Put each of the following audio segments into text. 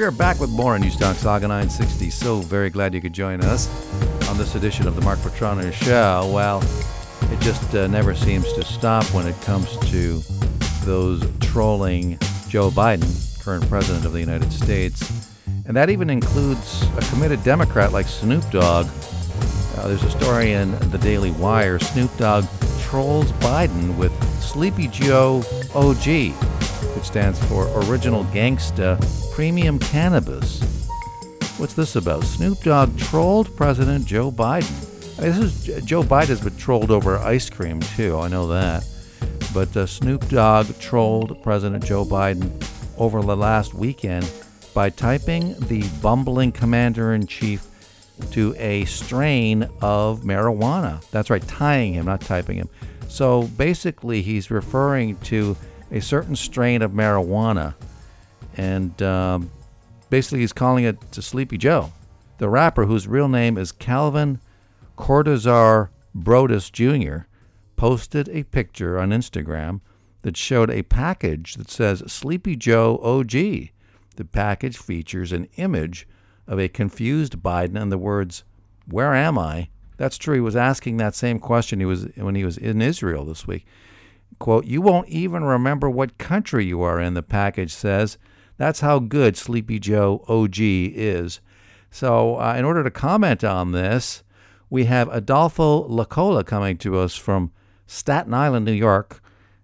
We are back with more on Newstalk Saga 960. So very glad you could join us on this edition of the Mark Petrano Show. Well, it just uh, never seems to stop when it comes to those trolling Joe Biden, current president of the United States. And that even includes a committed Democrat like Snoop Dogg. Uh, there's a story in the Daily Wire. Snoop Dogg trolls Biden with Sleepy Joe OG, stands for Original Gangsta Premium Cannabis. What's this about? Snoop Dogg trolled President Joe Biden. I mean, this is Joe Biden has been trolled over ice cream too. I know that, but uh, Snoop Dogg trolled President Joe Biden over the last weekend by typing the bumbling commander in chief to a strain of marijuana. That's right, tying him, not typing him. So basically, he's referring to a certain strain of marijuana, and um, basically, he's calling it to Sleepy Joe, the rapper whose real name is Calvin Cordozar Broadus Jr. Posted a picture on Instagram that showed a package that says Sleepy Joe OG. The package features an image of a confused Biden and the words, Where am I? That's true. He was asking that same question he was when he was in Israel this week. Quote, You won't even remember what country you are in, the package says. That's how good Sleepy Joe OG is. So, uh, in order to comment on this, we have Adolfo Lacola coming to us from Staten Island, New York,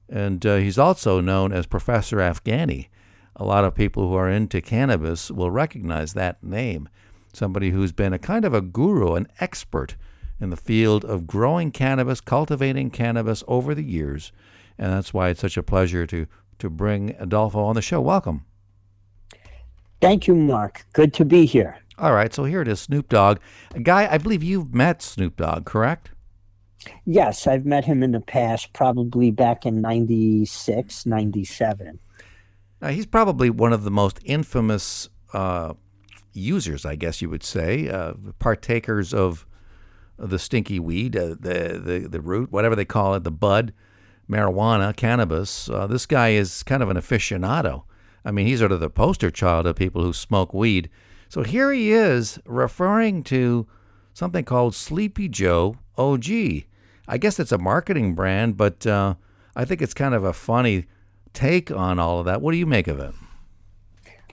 and uh, he's also known as Professor Afghani a lot of people who are into cannabis will recognize that name. Somebody who's been a kind of a guru, an expert in the field of growing cannabis, cultivating cannabis over the years. And that's why it's such a pleasure to, to bring Adolfo on the show. Welcome. Thank you, Mark. Good to be here. All right, so here it is Snoop Dogg. A guy, I believe you've met Snoop Dogg, correct? Yes, I've met him in the past, probably back in 96, 97. Now, he's probably one of the most infamous uh, users, I guess you would say, uh, partakers of the stinky weed, uh, the, the the root, whatever they call it, the bud, marijuana, cannabis. Uh, this guy is kind of an aficionado. I mean, he's sort of the poster child of people who smoke weed. So here he is referring to something called Sleepy Joe OG. I guess it's a marketing brand, but uh, I think it's kind of a funny take on all of that. What do you make of it?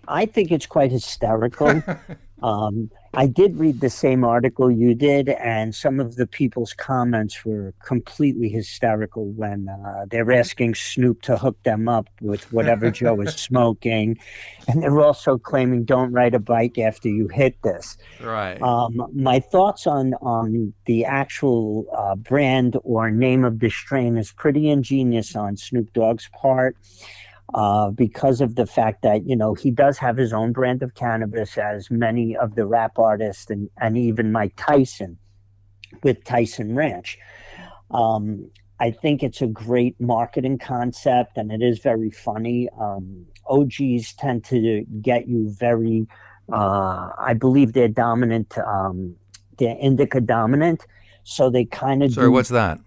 I think it's quite hysterical. um, I did read the same article you did, and some of the people's comments were completely hysterical when uh, they're asking Snoop to hook them up with whatever Joe is smoking. And they're also claiming, don't ride a bike after you hit this. Right. Um, my thoughts on, on the actual uh, brand or name of the strain is pretty ingenious on Snoop Dogg's part uh, because of the fact that you know he does have his own brand of cannabis, as many of the rap artists and and even Mike Tyson with Tyson Ranch. Um, I think it's a great marketing concept, and it is very funny. Um, OGs tend to get you very. Uh, I believe they're dominant. Um, they're indica dominant, so they kind of. Sorry, do, what's that?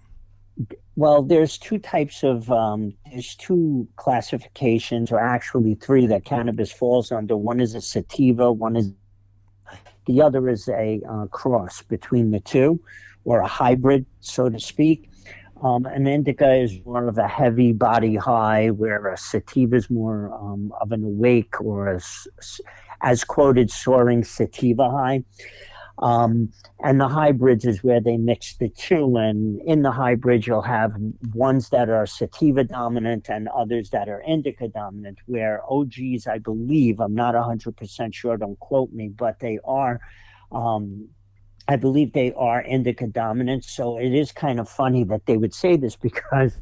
Well, there's two types of um, there's two classifications, or actually three that cannabis falls under. One is a sativa, one is the other is a uh, cross between the two, or a hybrid, so to speak. Um, an indica is more of a heavy body high, where a sativa is more um, of an awake or a, as quoted, soaring sativa high. Um, and the hybrids is where they mix the two. And in the hybrids, you'll have ones that are sativa dominant and others that are indica dominant, where OGs, I believe, I'm not 100% sure, don't quote me, but they are. Um, I believe they are indica dominant. So it is kind of funny that they would say this because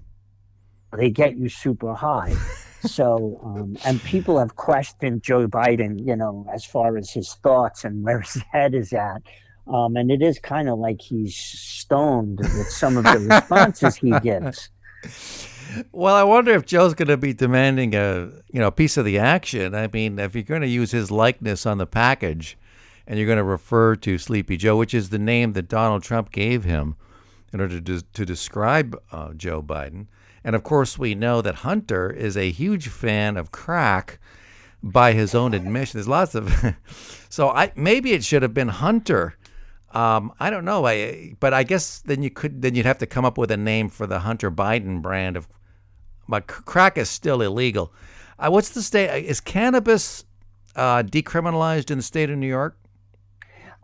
they get you super high. so, um, and people have questioned Joe Biden, you know, as far as his thoughts and where his head is at. Um, and it is kind of like he's stoned with some of the responses he gives. Well, I wonder if Joe's going to be demanding a you know piece of the action. I mean, if you're going to use his likeness on the package, and you're going to refer to Sleepy Joe, which is the name that Donald Trump gave him in order to to describe uh, Joe Biden, and of course, we know that Hunter is a huge fan of crack. by his own admission. There's lots of, so I maybe it should have been Hunter. Um, I don't know, I, but I guess then you could then you'd have to come up with a name for the Hunter Biden brand of, but crack is still illegal. Uh, what's the state? Is cannabis uh, decriminalized in the state of New York?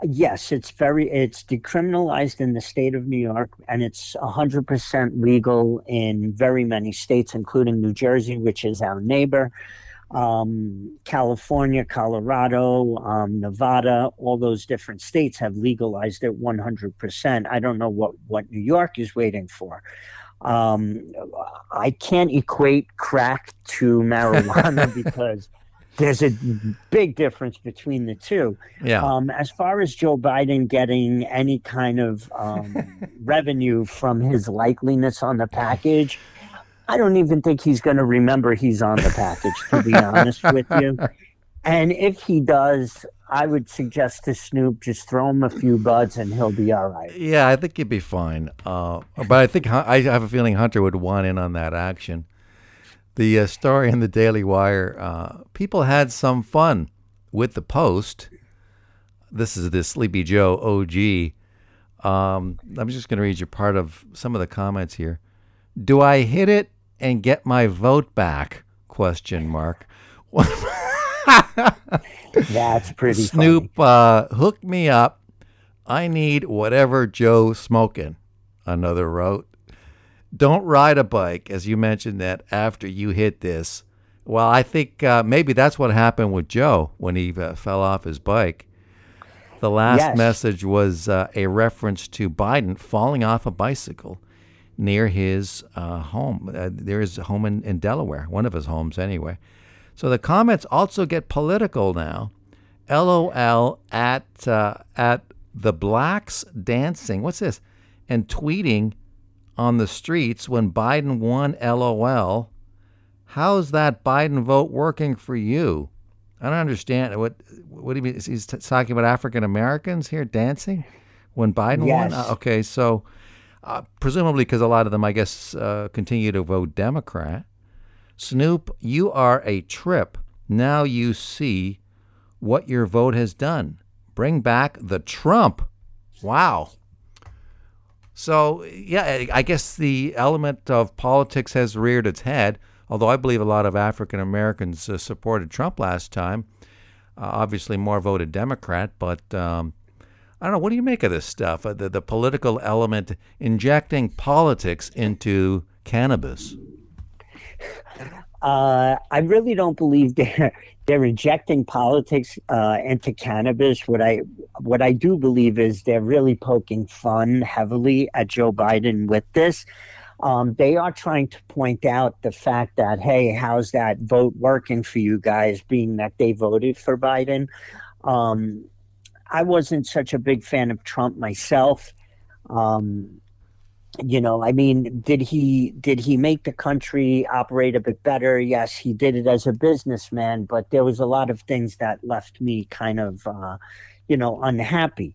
Yes, it's very it's decriminalized in the state of New York, and it's hundred percent legal in very many states, including New Jersey, which is our neighbor. Um, California, Colorado, um, Nevada, all those different states have legalized it 100%. I don't know what, what New York is waiting for. Um, I can't equate crack to marijuana because there's a big difference between the two. Yeah. Um, as far as Joe Biden getting any kind of um, revenue from his likeliness on the package, I don't even think he's going to remember he's on the package, to be honest with you. And if he does, I would suggest to Snoop just throw him a few buds and he'll be all right. Yeah, I think he'd be fine. Uh, but I think I have a feeling Hunter would want in on that action the uh, story in the Daily Wire. Uh, people had some fun with the Post. This is the Sleepy Joe OG. Um, I'm just going to read you part of some of the comments here. Do I hit it and get my vote back? Question mark. That's pretty. Snoop, uh, hook me up. I need whatever Joe smoking. Another wrote don't ride a bike, as you mentioned that after you hit this. Well, I think uh, maybe that's what happened with Joe when he uh, fell off his bike. The last yes. message was uh, a reference to Biden falling off a bicycle near his uh, home. Uh, there is a home in, in Delaware, one of his homes anyway. So the comments also get political now. LOL at uh, at the blacks dancing. What's this? And tweeting on the streets when Biden won LOL. How's that Biden vote working for you? I don't understand. What what do you mean? He's t- talking about African Americans here dancing when Biden yes. won? Uh, okay, so uh, presumably because a lot of them, I guess, uh, continue to vote Democrat. Snoop, you are a trip. Now you see what your vote has done. Bring back the Trump. Wow. So, yeah, I guess the element of politics has reared its head, although I believe a lot of African Americans uh, supported Trump last time. Uh, obviously, more voted Democrat, but um, I don't know. What do you make of this stuff? Uh, the, the political element injecting politics into cannabis? Uh, I really don't believe they're they're injecting politics uh, into cannabis. What I what I do believe is they're really poking fun heavily at Joe Biden with this. Um, they are trying to point out the fact that hey, how's that vote working for you guys? Being that they voted for Biden. Um, I wasn't such a big fan of Trump myself. Um, you know i mean did he did he make the country operate a bit better? Yes he did it as a businessman but there was a lot of things that left me kind of uh, you know unhappy.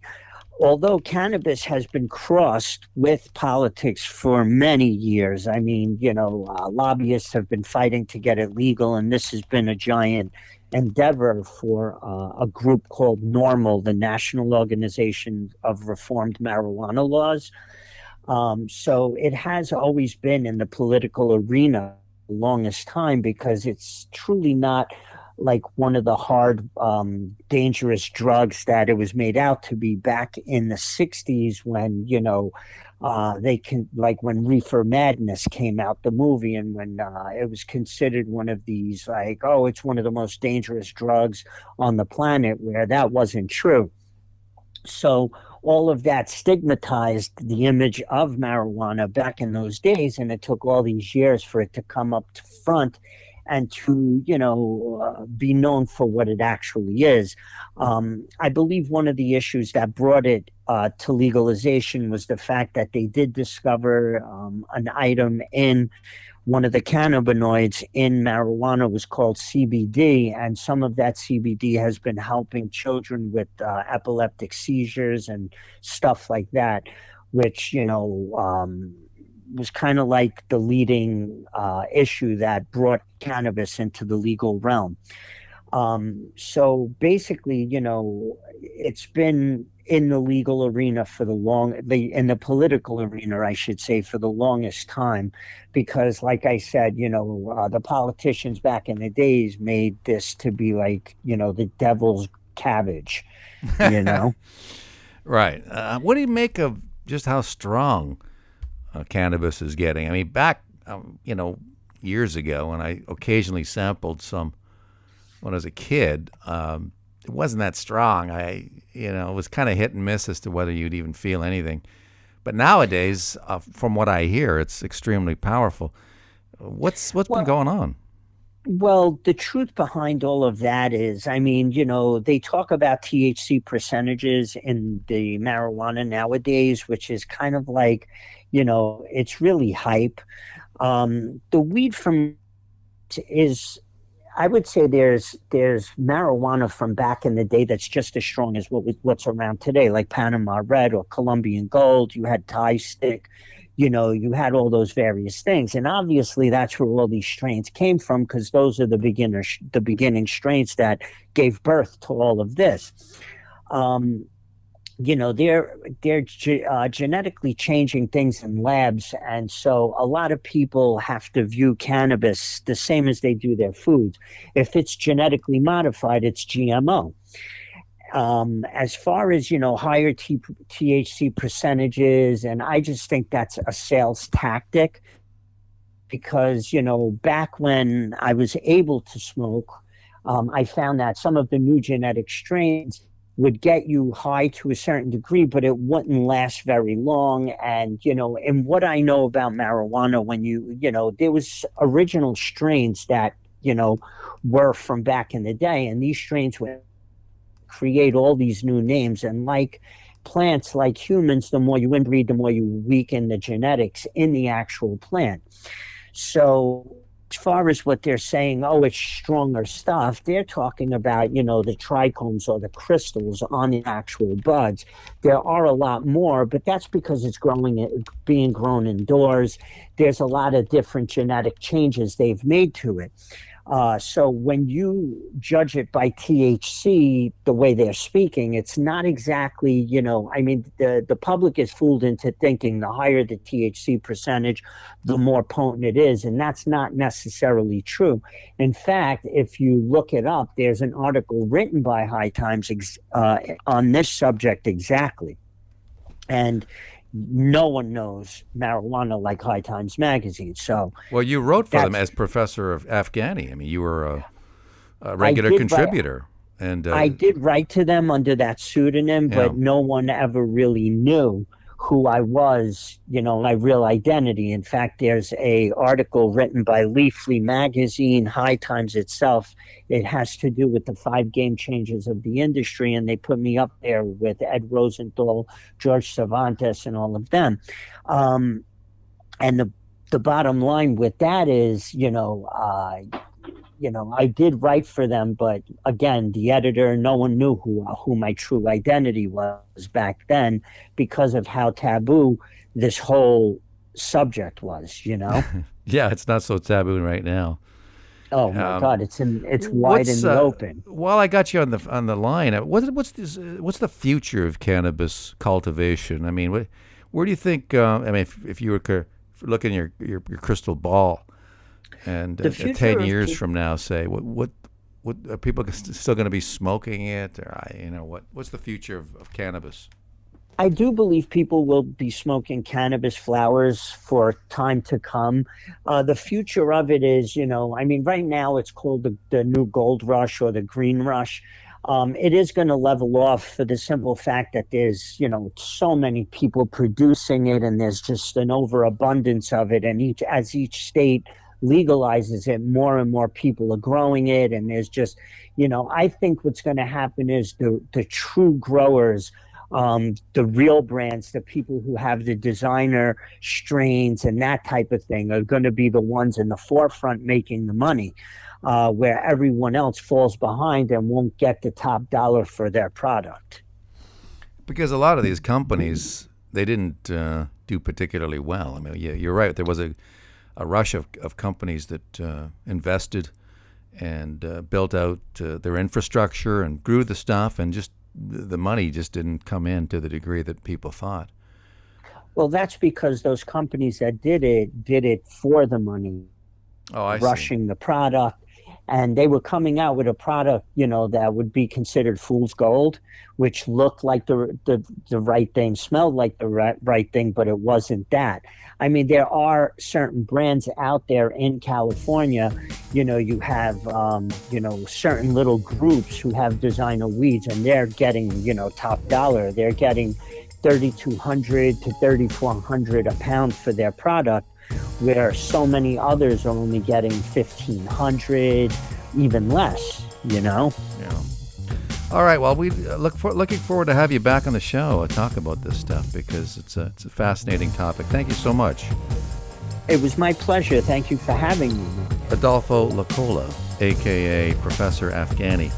Although cannabis has been crossed with politics for many years i mean you know uh, lobbyists have been fighting to get it legal and this has been a giant endeavor for uh, a group called NORML the national organization of reformed marijuana laws um, so it has always been in the political arena the longest time because it's truly not like one of the hard, um, dangerous drugs that it was made out to be back in the 60s when, you know, uh, they can, like when Reefer Madness came out, the movie, and when uh, it was considered one of these, like, oh, it's one of the most dangerous drugs on the planet, where that wasn't true. So, all of that stigmatized the image of marijuana back in those days and it took all these years for it to come up to front and to you know uh, be known for what it actually is. Um, i believe one of the issues that brought it uh, to legalization was the fact that they did discover um, an item in one of the cannabinoids in marijuana was called CBD, and some of that CBD has been helping children with uh, epileptic seizures and stuff like that, which, you know, um, was kind of like the leading uh, issue that brought cannabis into the legal realm. Um, so basically, you know, it's been in the legal arena for the long the in the political arena i should say for the longest time because like i said you know uh, the politicians back in the days made this to be like you know the devil's cabbage you know? Right. Uh, what do you make of just how strong uh, cannabis is getting? I mean back um, you know years ago when i occasionally sampled some when i was a kid um, it wasn't that strong. I, you know, it was kind of hit and miss as to whether you'd even feel anything. But nowadays, uh, from what I hear, it's extremely powerful. What's what's well, been going on? Well, the truth behind all of that is, I mean, you know, they talk about THC percentages in the marijuana nowadays, which is kind of like, you know, it's really hype. Um, the weed from is I would say there's there's marijuana from back in the day that's just as strong as what what's around today, like Panama Red or Colombian Gold. You had Thai Stick, you know, you had all those various things, and obviously that's where all these strains came from because those are the beginner the beginning strains that gave birth to all of this. Um, you know they're they're uh, genetically changing things in labs and so a lot of people have to view cannabis the same as they do their foods. If it's genetically modified it's gmo um, as far as you know higher T- thc percentages and i just think that's a sales tactic because you know back when i was able to smoke um, i found that some of the new genetic strains would get you high to a certain degree, but it wouldn't last very long. And, you know, and what I know about marijuana, when you, you know, there was original strains that, you know, were from back in the day, and these strains would create all these new names. And like plants, like humans, the more you inbreed, the more you weaken the genetics in the actual plant. So as far as what they're saying, oh, it's stronger stuff, they're talking about, you know, the trichomes or the crystals on the actual buds. There are a lot more, but that's because it's growing, uh, being grown indoors. There's a lot of different genetic changes they've made to it. Uh, so when you judge it by THC, the way they're speaking, it's not exactly, you know, I mean, the, the public is fooled into thinking the higher the THC percentage, the more potent it is. And that's not necessarily true. In fact, if you look it up, there's an article written by High Times uh, on this subject exactly. And no one knows marijuana like High Times Magazine. So, well, you wrote for them as professor of Afghani. I mean, you were a, a regular contributor. Write, and uh, I did write to them under that pseudonym, but no one ever really knew who I was, you know, my real identity. In fact, there's a article written by Leafly magazine, High Times itself. It has to do with the five game changes of the industry, and they put me up there with Ed Rosenthal, George Cervantes, and all of them. Um, and the the bottom line with that is, you know, uh, you know, I did write for them, but again, the editor, no one knew who who my true identity was back then because of how taboo this whole subject was. You know. yeah, it's not so taboo right now. Oh my um, God! It's in it's wide in the uh, open. While I got you on the on the line, uh, what, what's this? Uh, what's the future of cannabis cultivation? I mean, what, where do you think? Uh, I mean, if, if you were looking your, your your crystal ball, and uh, ten years from now, say what what what are people still going to be smoking it, or I, you know what what's the future of, of cannabis? I do believe people will be smoking cannabis flowers for time to come. Uh, the future of it is, you know, I mean, right now it's called the, the new gold rush or the green rush. Um, it is going to level off for the simple fact that there's, you know, so many people producing it and there's just an overabundance of it. And each, as each state legalizes it, more and more people are growing it. And there's just, you know, I think what's going to happen is the, the true growers, um, the real brands, the people who have the designer strains and that type of thing are going to be the ones in the forefront making the money. Uh, where everyone else falls behind and won't get the top dollar for their product. Because a lot of these companies, they didn't uh, do particularly well. I mean, yeah, you're right. There was a a rush of, of companies that uh, invested and uh, built out uh, their infrastructure and grew the stuff, and just the money just didn't come in to the degree that people thought. Well, that's because those companies that did it did it for the money, Oh, I rushing see. the product, and they were coming out with a product, you know, that would be considered fool's gold, which looked like the the, the right thing, smelled like the right, right thing, but it wasn't that. I mean, there are certain brands out there in California. You know, you have um, you know certain little groups who have designer weeds, and they're getting you know top dollar. They're getting 3200 to 3400 a pound for their product where so many others are only getting 1500 even less you know Yeah. All right. Well, we uh, look for looking forward to have you back on the show and talk about this stuff because it's a it's a fascinating topic. Thank you so much, it was my pleasure thank you for having me Adolfo Lacola, aka Professor Afghani.